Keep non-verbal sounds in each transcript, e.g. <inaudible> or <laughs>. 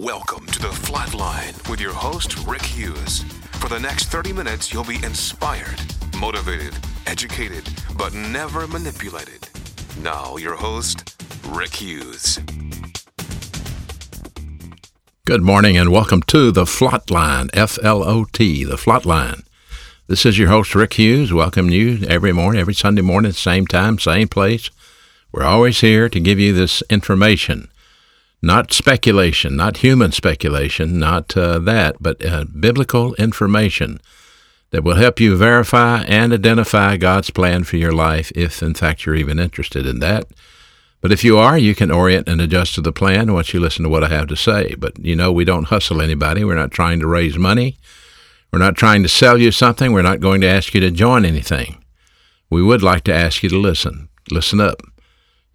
Welcome to the Flot Line with your host, Rick Hughes. For the next 30 minutes, you'll be inspired, motivated, educated, but never manipulated. Now, your host, Rick Hughes. Good morning and welcome to the Flot Line, F L O T, the Flot Line. This is your host, Rick Hughes, welcoming you every morning, every Sunday morning, same time, same place. We're always here to give you this information not speculation, not human speculation, not uh, that, but uh, biblical information that will help you verify and identify God's plan for your life if, in fact, you're even interested in that. But if you are, you can orient and adjust to the plan once you listen to what I have to say. But you know, we don't hustle anybody. We're not trying to raise money. We're not trying to sell you something. We're not going to ask you to join anything. We would like to ask you to listen. Listen up.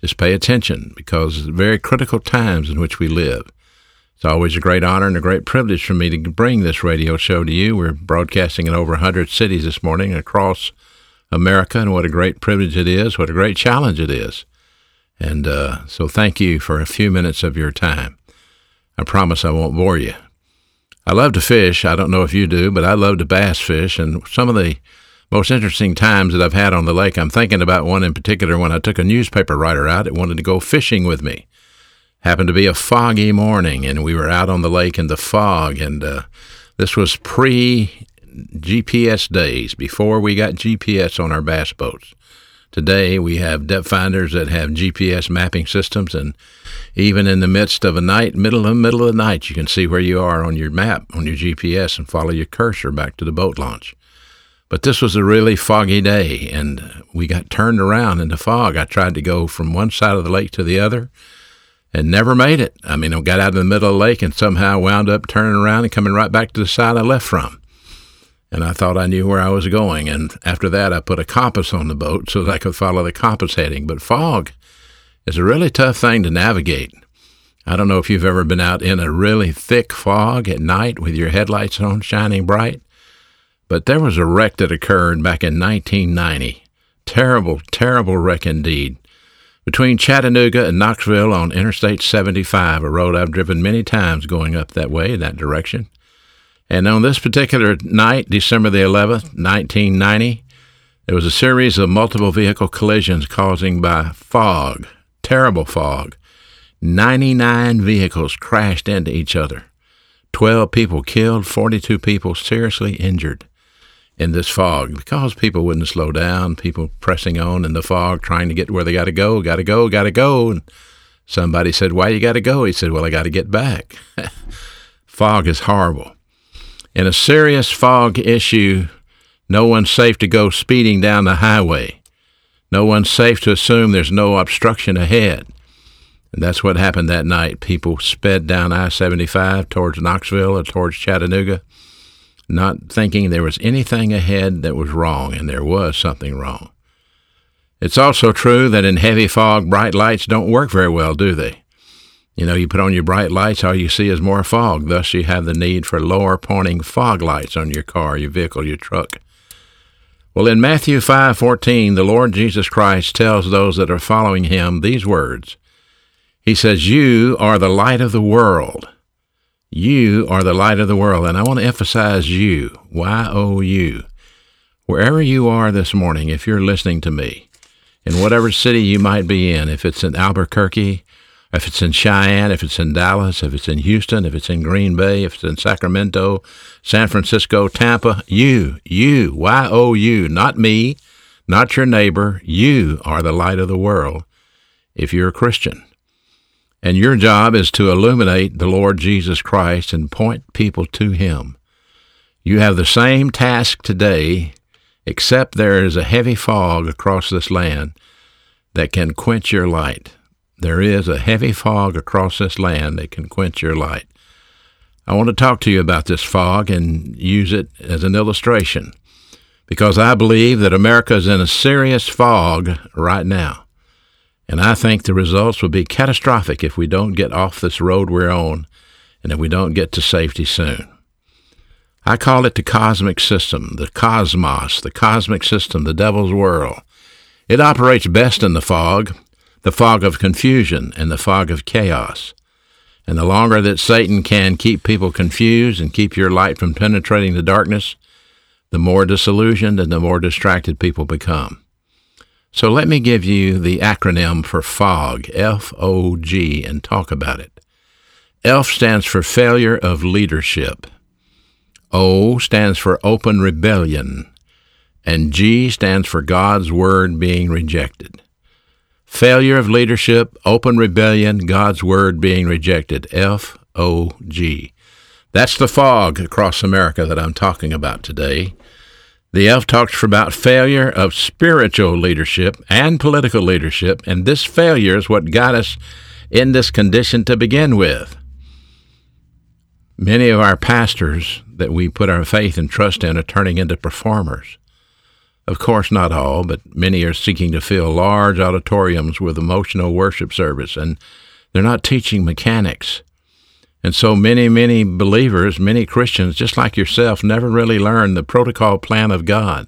Just pay attention because it's very critical times in which we live. It's always a great honor and a great privilege for me to bring this radio show to you. We're broadcasting in over 100 cities this morning across America, and what a great privilege it is, what a great challenge it is. And uh, so thank you for a few minutes of your time. I promise I won't bore you. I love to fish. I don't know if you do, but I love to bass fish, and some of the most interesting times that I've had on the lake. I'm thinking about one in particular when I took a newspaper writer out that wanted to go fishing with me. Happened to be a foggy morning, and we were out on the lake in the fog, and uh, this was pre GPS days, before we got GPS on our bass boats. Today, we have depth finders that have GPS mapping systems, and even in the midst of a night, middle of middle of the night, you can see where you are on your map, on your GPS, and follow your cursor back to the boat launch. But this was a really foggy day, and we got turned around in the fog. I tried to go from one side of the lake to the other and never made it. I mean, I got out in the middle of the lake and somehow wound up turning around and coming right back to the side I left from. And I thought I knew where I was going. And after that, I put a compass on the boat so that I could follow the compass heading. But fog is a really tough thing to navigate. I don't know if you've ever been out in a really thick fog at night with your headlights on shining bright. But there was a wreck that occurred back in 1990. Terrible, terrible wreck indeed. Between Chattanooga and Knoxville on Interstate 75, a road I've driven many times going up that way in that direction. And on this particular night, December the 11th, 1990, there was a series of multiple vehicle collisions causing by fog, terrible fog. 99 vehicles crashed into each other. 12 people killed, 42 people seriously injured in this fog because people wouldn't slow down, people pressing on in the fog, trying to get where they got to go, got to go, got to go. And somebody said, Why you got to go? He said, Well, I got to get back. <laughs> fog is horrible. In a serious fog issue, no one's safe to go speeding down the highway. No one's safe to assume there's no obstruction ahead. And that's what happened that night. People sped down I 75 towards Knoxville or towards Chattanooga not thinking there was anything ahead that was wrong, and there was something wrong. It's also true that in heavy fog, bright lights don't work very well, do they? You know, you put on your bright lights, all you see is more fog. Thus, you have the need for lower pointing fog lights on your car, your vehicle, your truck. Well, in Matthew 5:14, the Lord Jesus Christ tells those that are following him these words. He says, "You are the light of the world." You are the light of the world, and I want to emphasize you, Y O U. Wherever you are this morning, if you're listening to me, in whatever city you might be in, if it's in Albuquerque, if it's in Cheyenne, if it's in Dallas, if it's in Houston, if it's in Green Bay, if it's in Sacramento, San Francisco, Tampa, you, you, Y O U, not me, not your neighbor, you are the light of the world if you're a Christian. And your job is to illuminate the Lord Jesus Christ and point people to Him. You have the same task today, except there is a heavy fog across this land that can quench your light. There is a heavy fog across this land that can quench your light. I want to talk to you about this fog and use it as an illustration because I believe that America is in a serious fog right now. And I think the results will be catastrophic if we don't get off this road we're on and if we don't get to safety soon. I call it the cosmic system, the cosmos, the cosmic system, the devil's world. It operates best in the fog, the fog of confusion and the fog of chaos. And the longer that Satan can keep people confused and keep your light from penetrating the darkness, the more disillusioned and the more distracted people become. So let me give you the acronym for FOG, F O G, and talk about it. F stands for failure of leadership. O stands for open rebellion. And G stands for God's word being rejected. Failure of leadership, open rebellion, God's word being rejected. F O G. That's the fog across America that I'm talking about today. The F talks about failure of spiritual leadership and political leadership, and this failure is what got us in this condition to begin with. Many of our pastors that we put our faith and trust in are turning into performers. Of course, not all, but many are seeking to fill large auditoriums with emotional worship service, and they're not teaching mechanics. And so many, many believers, many Christians, just like yourself, never really learn the protocol plan of God.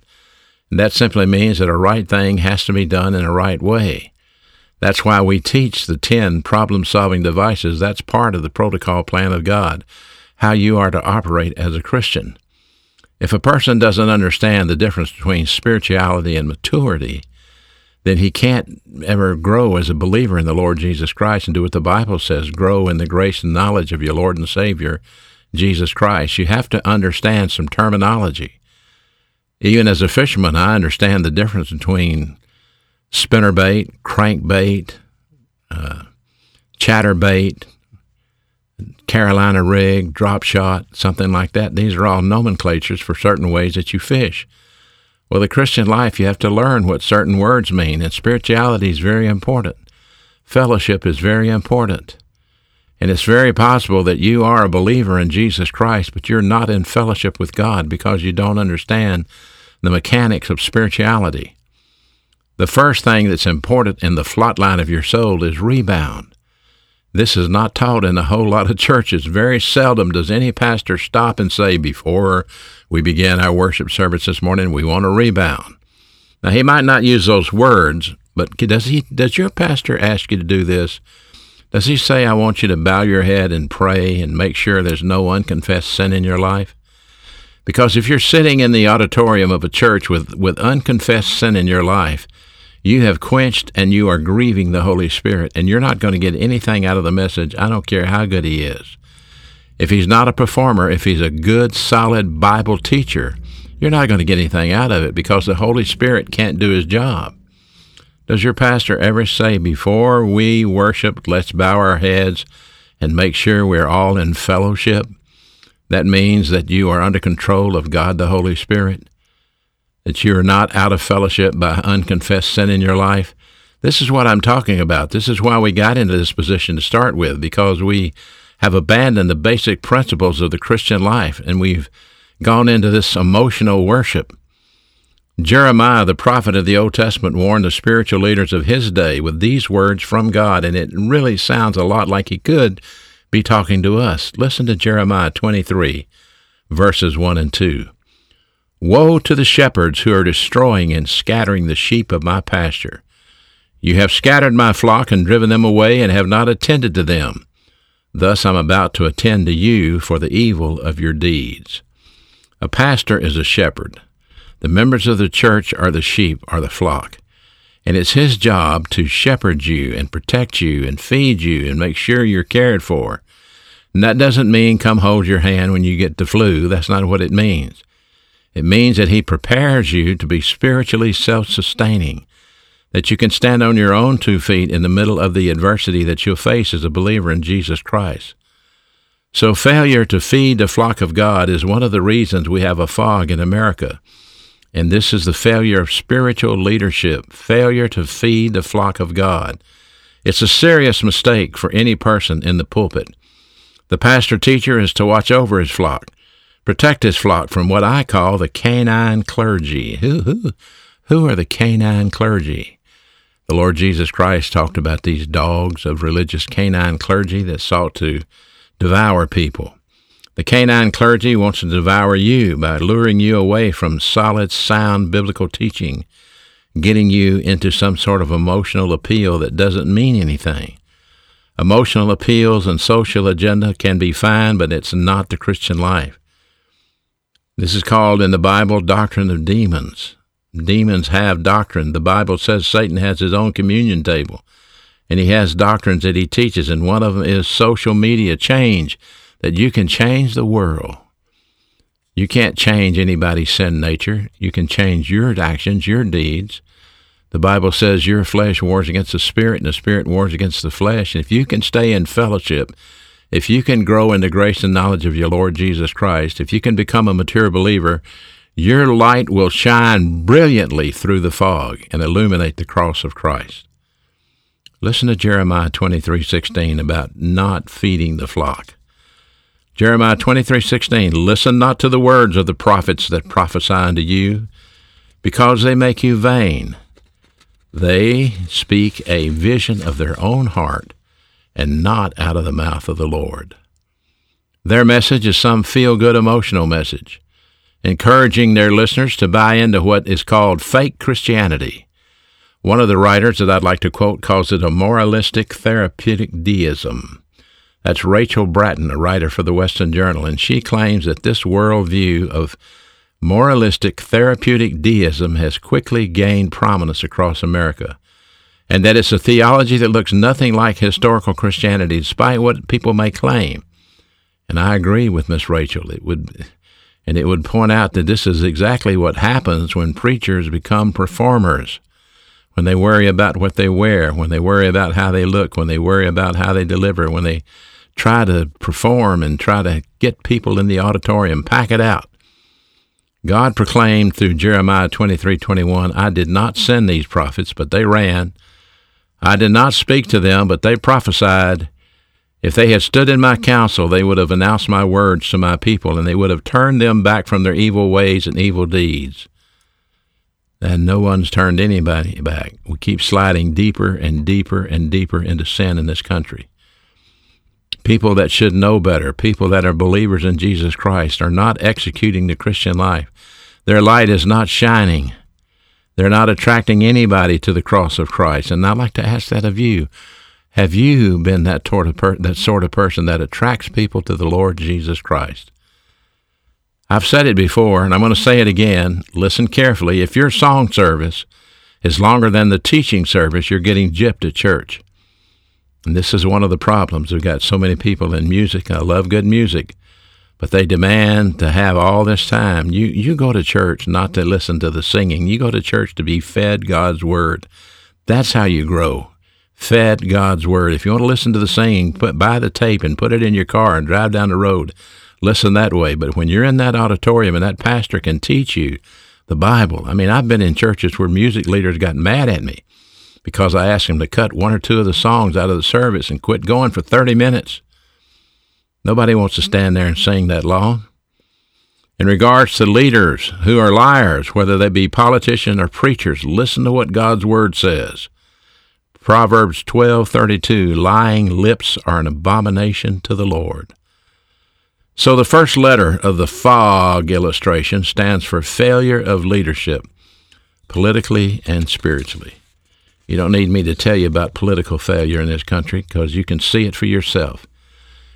And that simply means that a right thing has to be done in a right way. That's why we teach the 10 problem solving devices. That's part of the protocol plan of God, how you are to operate as a Christian. If a person doesn't understand the difference between spirituality and maturity, then he can't ever grow as a believer in the Lord Jesus Christ and do what the Bible says grow in the grace and knowledge of your Lord and Savior, Jesus Christ. You have to understand some terminology. Even as a fisherman, I understand the difference between spinnerbait, crankbait, uh, chatterbait, Carolina rig, drop shot, something like that. These are all nomenclatures for certain ways that you fish. Well, the Christian life, you have to learn what certain words mean, and spirituality is very important. Fellowship is very important. And it's very possible that you are a believer in Jesus Christ, but you're not in fellowship with God because you don't understand the mechanics of spirituality. The first thing that's important in the flot line of your soul is rebound. This is not taught in a whole lot of <laughs> churches. Very seldom does any pastor stop and say, before we begin our worship service this morning, we want to rebound. Now, he might not use those words, but does he? Does your pastor ask you to do this? Does he say, I want you to bow your head and pray and make sure there's no unconfessed sin in your life? Because if you're sitting in the auditorium of a church with, with unconfessed sin in your life, you have quenched and you are grieving the Holy Spirit, and you're not going to get anything out of the message. I don't care how good he is. If he's not a performer, if he's a good, solid Bible teacher, you're not going to get anything out of it because the Holy Spirit can't do his job. Does your pastor ever say, before we worship, let's bow our heads and make sure we're all in fellowship? That means that you are under control of God the Holy Spirit that you're not out of fellowship by unconfessed sin in your life. This is what I'm talking about. This is why we got into this position to start with, because we have abandoned the basic principles of the Christian life and we've gone into this emotional worship. Jeremiah, the prophet of the Old Testament, warned the spiritual leaders of his day with these words from God, and it really sounds a lot like he could be talking to us. Listen to Jeremiah 23, verses 1 and 2. Woe to the shepherds who are destroying and scattering the sheep of my pasture. You have scattered my flock and driven them away and have not attended to them. Thus I'm about to attend to you for the evil of your deeds. A pastor is a shepherd. The members of the church are the sheep, or the flock. And it's his job to shepherd you and protect you and feed you and make sure you're cared for. And that doesn't mean come hold your hand when you get the flu. That's not what it means. It means that He prepares you to be spiritually self sustaining, that you can stand on your own two feet in the middle of the adversity that you'll face as a believer in Jesus Christ. So, failure to feed the flock of God is one of the reasons we have a fog in America. And this is the failure of spiritual leadership, failure to feed the flock of God. It's a serious mistake for any person in the pulpit. The pastor teacher is to watch over his flock, protect his flock from what I call the canine clergy. Who, who, who are the canine clergy? The Lord Jesus Christ talked about these dogs of religious canine clergy that sought to devour people. The canine clergy wants to devour you by luring you away from solid, sound biblical teaching, getting you into some sort of emotional appeal that doesn't mean anything. Emotional appeals and social agenda can be fine, but it's not the Christian life. This is called in the Bible doctrine of demons. Demons have doctrine. The Bible says Satan has his own communion table, and he has doctrines that he teaches, and one of them is social media change, that you can change the world. You can't change anybody's sin nature. You can change your actions, your deeds. The Bible says your flesh wars against the spirit, and the spirit wars against the flesh. And if you can stay in fellowship, if you can grow in the grace and knowledge of your Lord Jesus Christ, if you can become a mature believer, your light will shine brilliantly through the fog and illuminate the cross of Christ. Listen to Jeremiah 23:16 about not feeding the flock. Jeremiah 23:16 Listen not to the words of the prophets that prophesy unto you, because they make you vain. They speak a vision of their own heart and not out of the mouth of the Lord. Their message is some feel good emotional message, encouraging their listeners to buy into what is called fake Christianity. One of the writers that I'd like to quote calls it a moralistic therapeutic deism. That's Rachel Bratton, a writer for the Western Journal, and she claims that this worldview of moralistic therapeutic deism has quickly gained prominence across America, and that it's a theology that looks nothing like historical Christianity, despite what people may claim. And I agree with Miss Rachel. It would, and it would point out that this is exactly what happens when preachers become performers when they worry about what they wear, when they worry about how they look, when they worry about how they deliver, when they try to perform and try to get people in the auditorium, pack it out. God proclaimed through Jeremiah 23:21, I did not send these prophets, but they ran. I did not speak to them, but they prophesied. If they had stood in my counsel, they would have announced my words to my people, and they would have turned them back from their evil ways and evil deeds. And no one's turned anybody back. We keep sliding deeper and deeper and deeper into sin in this country. People that should know better, people that are believers in Jesus Christ, are not executing the Christian life. Their light is not shining. They're not attracting anybody to the cross of Christ. And I'd like to ask that of you. Have you been that sort of, per- that sort of person that attracts people to the Lord Jesus Christ? I've said it before, and I'm going to say it again. Listen carefully. If your song service is longer than the teaching service, you're getting gypped at church. And this is one of the problems. We've got so many people in music. I love good music, but they demand to have all this time. You you go to church not to listen to the singing. You go to church to be fed God's word. That's how you grow. Fed God's word. If you want to listen to the singing, put buy the tape and put it in your car and drive down the road. Listen that way. But when you're in that auditorium and that pastor can teach you the Bible, I mean, I've been in churches where music leaders got mad at me because I asked them to cut one or two of the songs out of the service and quit going for 30 minutes. Nobody wants to stand there and sing that long. In regards to leaders who are liars, whether they be politicians or preachers, listen to what God's word says. Proverbs 12:32 Lying lips are an abomination to the Lord. So the first letter of the fog illustration stands for failure of leadership, politically and spiritually. You don't need me to tell you about political failure in this country because you can see it for yourself.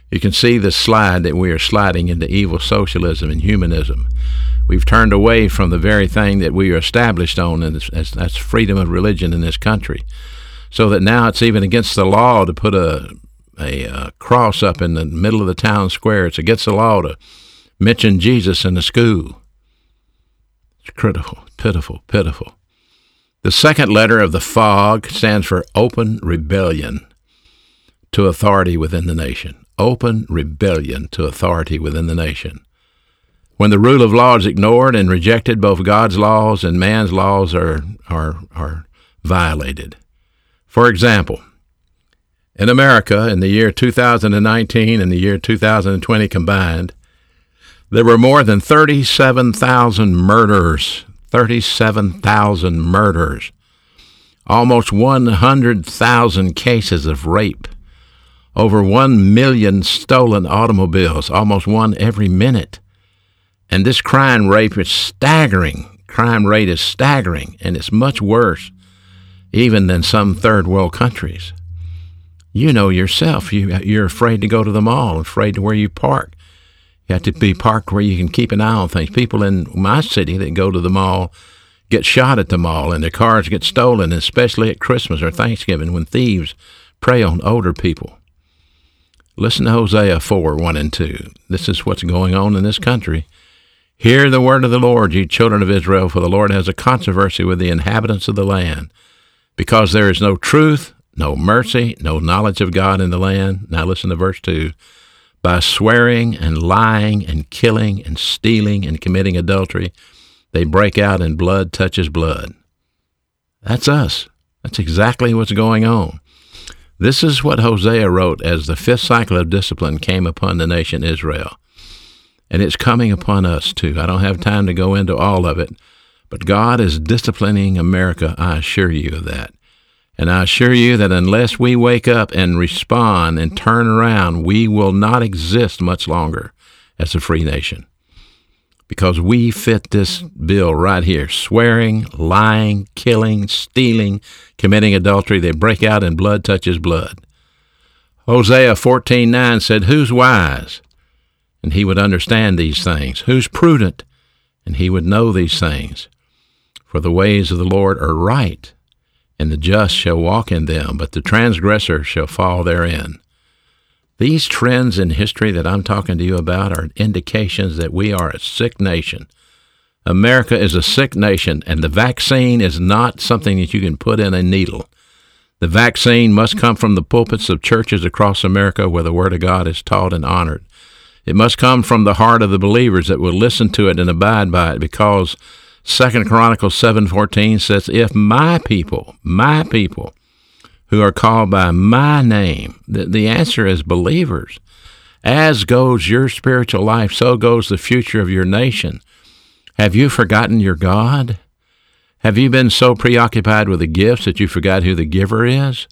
You can see the slide that we are sliding into evil socialism and humanism. We've turned away from the very thing that we are established on, and that's freedom of religion in this country. So that now it's even against the law to put a, a, a cross up in the middle of the town square. It's against the law to mention Jesus in the school. It's critical, pitiful, pitiful. The second letter of the fog stands for open rebellion to authority within the nation. Open rebellion to authority within the nation. When the rule of law is ignored and rejected, both God's laws and man's laws are, are, are violated. For example, in America, in the year 2019 and the year 2020 combined, there were more than 37,000 murders 37,000 murders, almost 100,000 cases of rape, over 1 million stolen automobiles, almost one every minute. And this crime rate is staggering. Crime rate is staggering, and it's much worse even than some third world countries. You know yourself. You, you're afraid to go to the mall, afraid to where you park. You have to be parked where you can keep an eye on things. People in my city that go to the mall get shot at the mall and their cars get stolen, especially at Christmas or Thanksgiving when thieves prey on older people. Listen to Hosea 4 1 and 2. This is what's going on in this country. Hear the word of the Lord, ye children of Israel, for the Lord has a controversy with the inhabitants of the land, because there is no truth, no mercy, no knowledge of God in the land. Now listen to verse 2 by swearing and lying and killing and stealing and committing adultery, they break out and blood touches blood. That's us. That's exactly what's going on. This is what Hosea wrote as the fifth cycle of discipline came upon the nation Israel. And it's coming upon us too. I don't have time to go into all of it, but God is disciplining America. I assure you of that. And I assure you that unless we wake up and respond and turn around, we will not exist much longer as a free nation. Because we fit this bill right here swearing, lying, killing, stealing, committing adultery. They break out and blood touches blood. Hosea 14:9 said, Who's wise? And he would understand these things. Who's prudent? And he would know these things. For the ways of the Lord are right and the just shall walk in them, but the transgressor shall fall therein. These trends in history that I'm talking to you about are indications that we are a sick nation. America is a sick nation, and the vaccine is not something that you can put in a needle. The vaccine must come from the pulpits of churches across America where the Word of God is taught and honored. It must come from the heart of the believers that will listen to it and abide by it because Second Chronicles 7:14 says, "If my people, my people, who are called by my name," the, the answer is believers. As goes your spiritual life, so goes the future of your nation. Have you forgotten your God? Have you been so preoccupied with the gifts that you forgot who the giver is?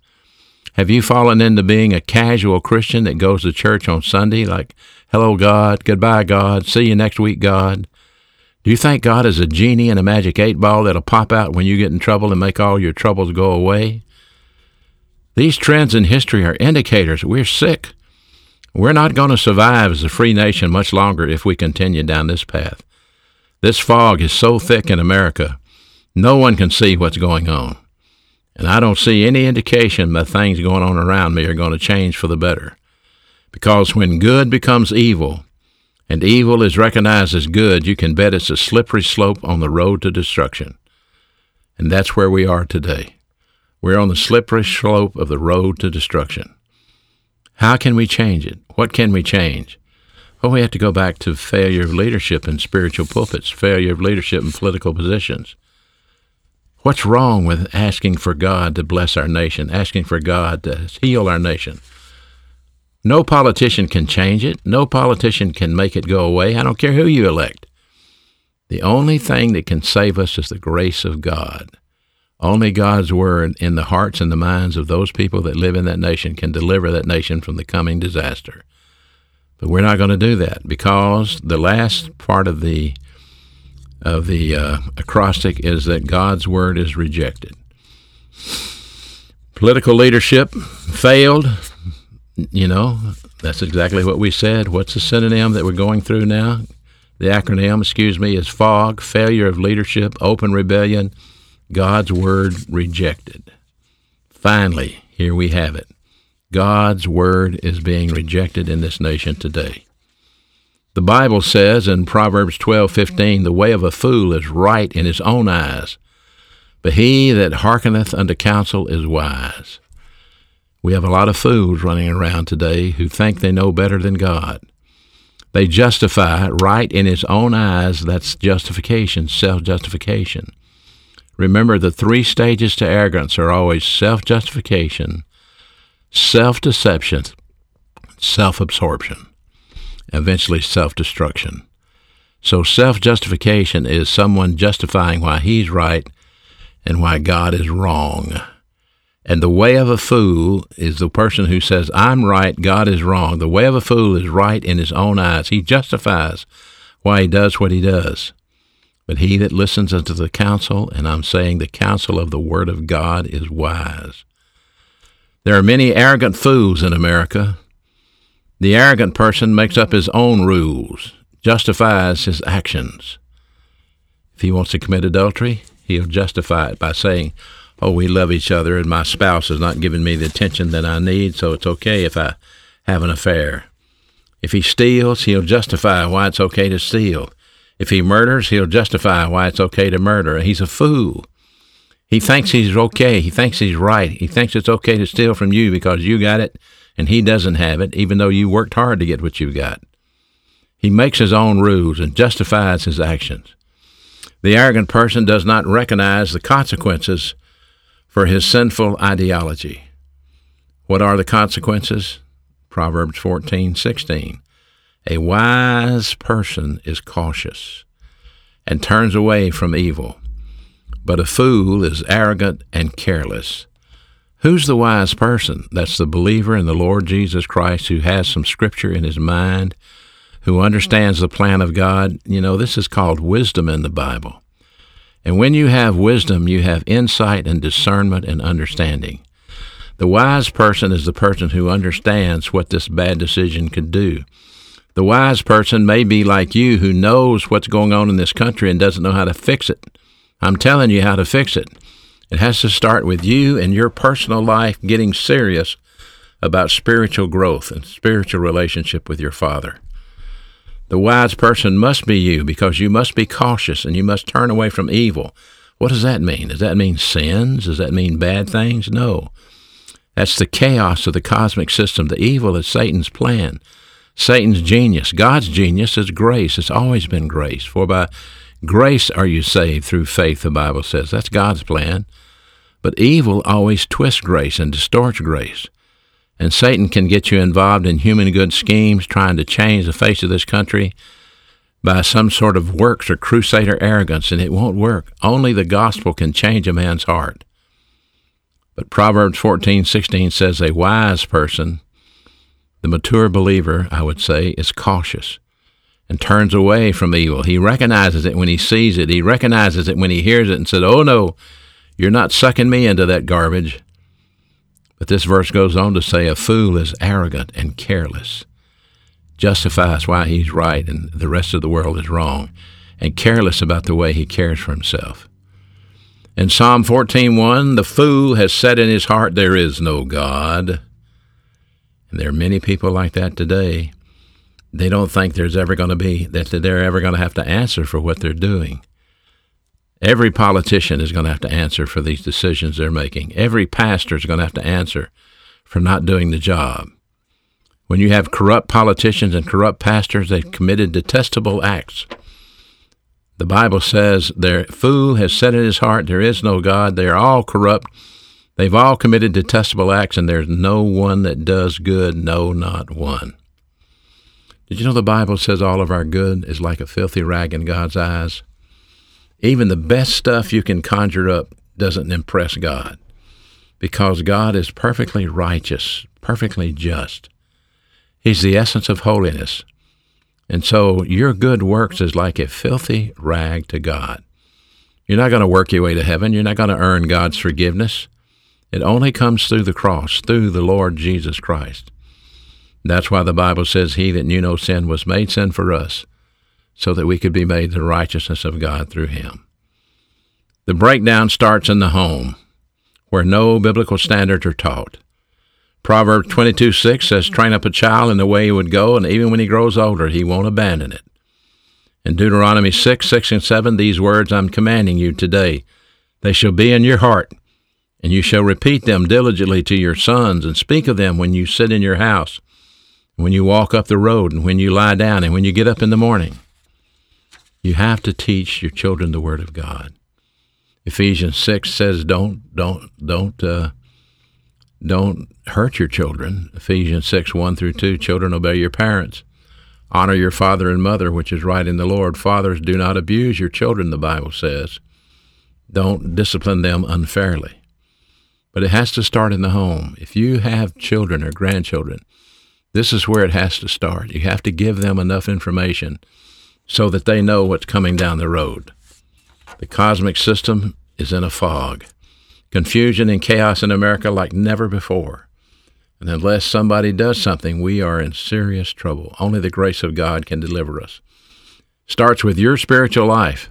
Have you fallen into being a casual Christian that goes to church on Sunday like, hello, God, goodbye, God, see you next week, God? You think God is a genie in a magic eight ball that'll pop out when you get in trouble and make all your troubles go away? These trends in history are indicators we're sick. We're not going to survive as a free nation much longer if we continue down this path. This fog is so thick in America, no one can see what's going on. And I don't see any indication that things going on around me are going to change for the better. Because when good becomes evil, and evil is recognized as good, you can bet it's a slippery slope on the road to destruction. And that's where we are today. We're on the slippery slope of the road to destruction. How can we change it? What can we change? Well, we have to go back to failure of leadership in spiritual pulpits, failure of leadership in political positions. What's wrong with asking for God to bless our nation, asking for God to heal our nation? No politician can change it. No politician can make it go away. I don't care who you elect. The only thing that can save us is the grace of God. Only God's word in the hearts and the minds of those people that live in that nation can deliver that nation from the coming disaster. But we're not going to do that because the last part of the of the uh, acrostic is that God's word is rejected. Political leadership failed you know, that's exactly what we said. What's the synonym that we're going through now? The acronym, excuse me, is FOG, failure of leadership, open rebellion, God's word rejected. Finally, here we have it. God's word is being rejected in this nation today. The Bible says in Proverbs 12:15, "The way of a fool is right in his own eyes, but he that hearkeneth unto counsel is wise." We have a lot of fools running around today who think they know better than God. They justify right in his own eyes. That's justification, self justification. Remember, the three stages to arrogance are always self justification, self deception, self absorption, eventually self destruction. So, self justification is someone justifying why he's right and why God is wrong. And the way of a fool is the person who says, I'm right, God is wrong. The way of a fool is right in his own eyes. He justifies why he does what he does. But he that listens unto the counsel, and I'm saying the counsel of the Word of God, is wise. There are many arrogant fools in America. The arrogant person makes up his own rules, justifies his actions. If he wants to commit adultery, he'll justify it by saying, Oh, we love each other, and my spouse is not giving me the attention that I need, so it's okay if I have an affair. If he steals, he'll justify why it's okay to steal. If he murders, he'll justify why it's okay to murder. He's a fool. He thinks he's okay. He thinks he's right. He thinks it's okay to steal from you because you got it and he doesn't have it, even though you worked hard to get what you got. He makes his own rules and justifies his actions. The arrogant person does not recognize the consequences for his sinful ideology. What are the consequences? Proverbs 14:16. A wise person is cautious and turns away from evil, but a fool is arrogant and careless. Who's the wise person? That's the believer in the Lord Jesus Christ who has some scripture in his mind, who understands the plan of God. You know, this is called wisdom in the Bible. And when you have wisdom, you have insight and discernment and understanding. The wise person is the person who understands what this bad decision could do. The wise person may be like you who knows what's going on in this country and doesn't know how to fix it. I'm telling you how to fix it. It has to start with you and your personal life getting serious about spiritual growth and spiritual relationship with your Father. The wise person must be you because you must be cautious and you must turn away from evil. What does that mean? Does that mean sins? Does that mean bad things? No. That's the chaos of the cosmic system. The evil is Satan's plan. Satan's genius. God's genius is grace. It's always been grace. For by grace are you saved through faith, the Bible says. That's God's plan. But evil always twists grace and distorts grace. And Satan can get you involved in human good schemes, trying to change the face of this country by some sort of works or crusader arrogance, and it won't work. Only the gospel can change a man's heart. But Proverbs 14:16 says a wise person, the mature believer, I would say, is cautious and turns away from evil. He recognizes it when he sees it. He recognizes it when he hears it and said, "Oh no, you're not sucking me into that garbage." But this verse goes on to say a fool is arrogant and careless, justifies why he's right and the rest of the world is wrong, and careless about the way he cares for himself. In Psalm 14:1, the fool has said in his heart there is no God. And there are many people like that today. They don't think there's ever going to be that they're ever going to have to answer for what they're doing. Every politician is going to have to answer for these decisions they're making. Every pastor is going to have to answer for not doing the job. When you have corrupt politicians and corrupt pastors, they've committed detestable acts. The Bible says, Their fool has said in his heart, There is no God. They are all corrupt. They've all committed detestable acts, and there's no one that does good, no, not one. Did you know the Bible says all of our good is like a filthy rag in God's eyes? Even the best stuff you can conjure up doesn't impress God because God is perfectly righteous, perfectly just. He's the essence of holiness. And so your good works is like a filthy rag to God. You're not going to work your way to heaven. You're not going to earn God's forgiveness. It only comes through the cross, through the Lord Jesus Christ. That's why the Bible says, He that knew no sin was made sin for us, so that we could be made the righteousness of God through Him. The breakdown starts in the home, where no biblical standards are taught. Proverbs 22 6 says, Train up a child in the way he would go, and even when he grows older, he won't abandon it. In Deuteronomy 6 6 and 7, these words I'm commanding you today, they shall be in your heart, and you shall repeat them diligently to your sons, and speak of them when you sit in your house, when you walk up the road, and when you lie down, and when you get up in the morning. You have to teach your children the Word of God. Ephesians 6 says, don't, don't, don't, uh, don't hurt your children. Ephesians 6, 1 through 2, children obey your parents. Honor your father and mother, which is right in the Lord. Fathers, do not abuse your children, the Bible says. Don't discipline them unfairly. But it has to start in the home. If you have children or grandchildren, this is where it has to start. You have to give them enough information so that they know what's coming down the road. The cosmic system is in a fog confusion and chaos in America like never before. And unless somebody does something, we are in serious trouble. Only the grace of God can deliver us. Starts with your spiritual life,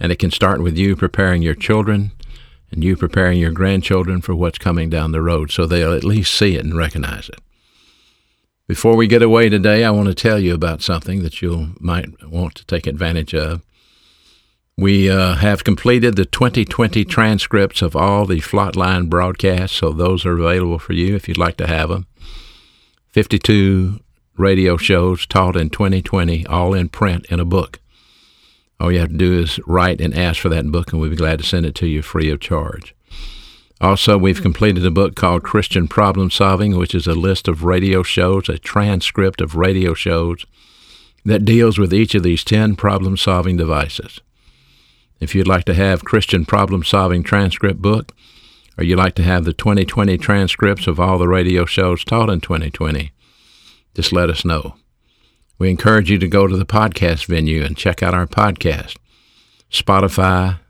and it can start with you preparing your children and you preparing your grandchildren for what's coming down the road so they'll at least see it and recognize it. Before we get away today, I want to tell you about something that you might want to take advantage of. We uh, have completed the 2020 transcripts of all the Flot Line broadcasts, so those are available for you if you'd like to have them. 52 radio shows taught in 2020, all in print in a book. All you have to do is write and ask for that book, and we'll be glad to send it to you free of charge. Also, we've completed a book called Christian Problem Solving, which is a list of radio shows, a transcript of radio shows that deals with each of these 10 problem solving devices. If you'd like to have Christian Problem Solving transcript book, or you'd like to have the 2020 transcripts of all the radio shows taught in 2020, just let us know. We encourage you to go to the podcast venue and check out our podcast. Spotify,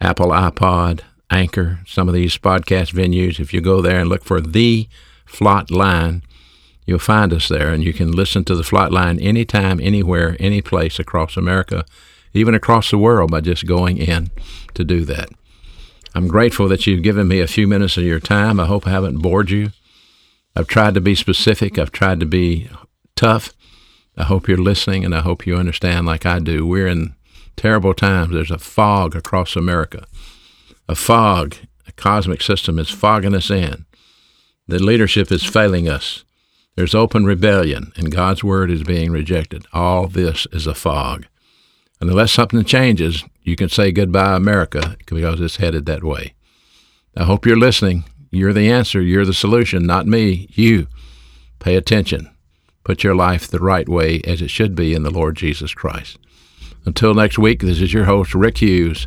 Apple iPod, Anchor, some of these podcast venues. If you go there and look for the Flot Line, you'll find us there, and you can listen to the Flot Line anytime, anywhere, any place across America even across the world, by just going in to do that. I'm grateful that you've given me a few minutes of your time. I hope I haven't bored you. I've tried to be specific, I've tried to be tough. I hope you're listening and I hope you understand, like I do. We're in terrible times. There's a fog across America. A fog, a cosmic system is fogging us in. The leadership is failing us. There's open rebellion, and God's word is being rejected. All this is a fog. And unless something changes, you can say goodbye, America, because it's headed that way. I hope you're listening. You're the answer. You're the solution, not me. You. Pay attention. Put your life the right way as it should be in the Lord Jesus Christ. Until next week, this is your host, Rick Hughes,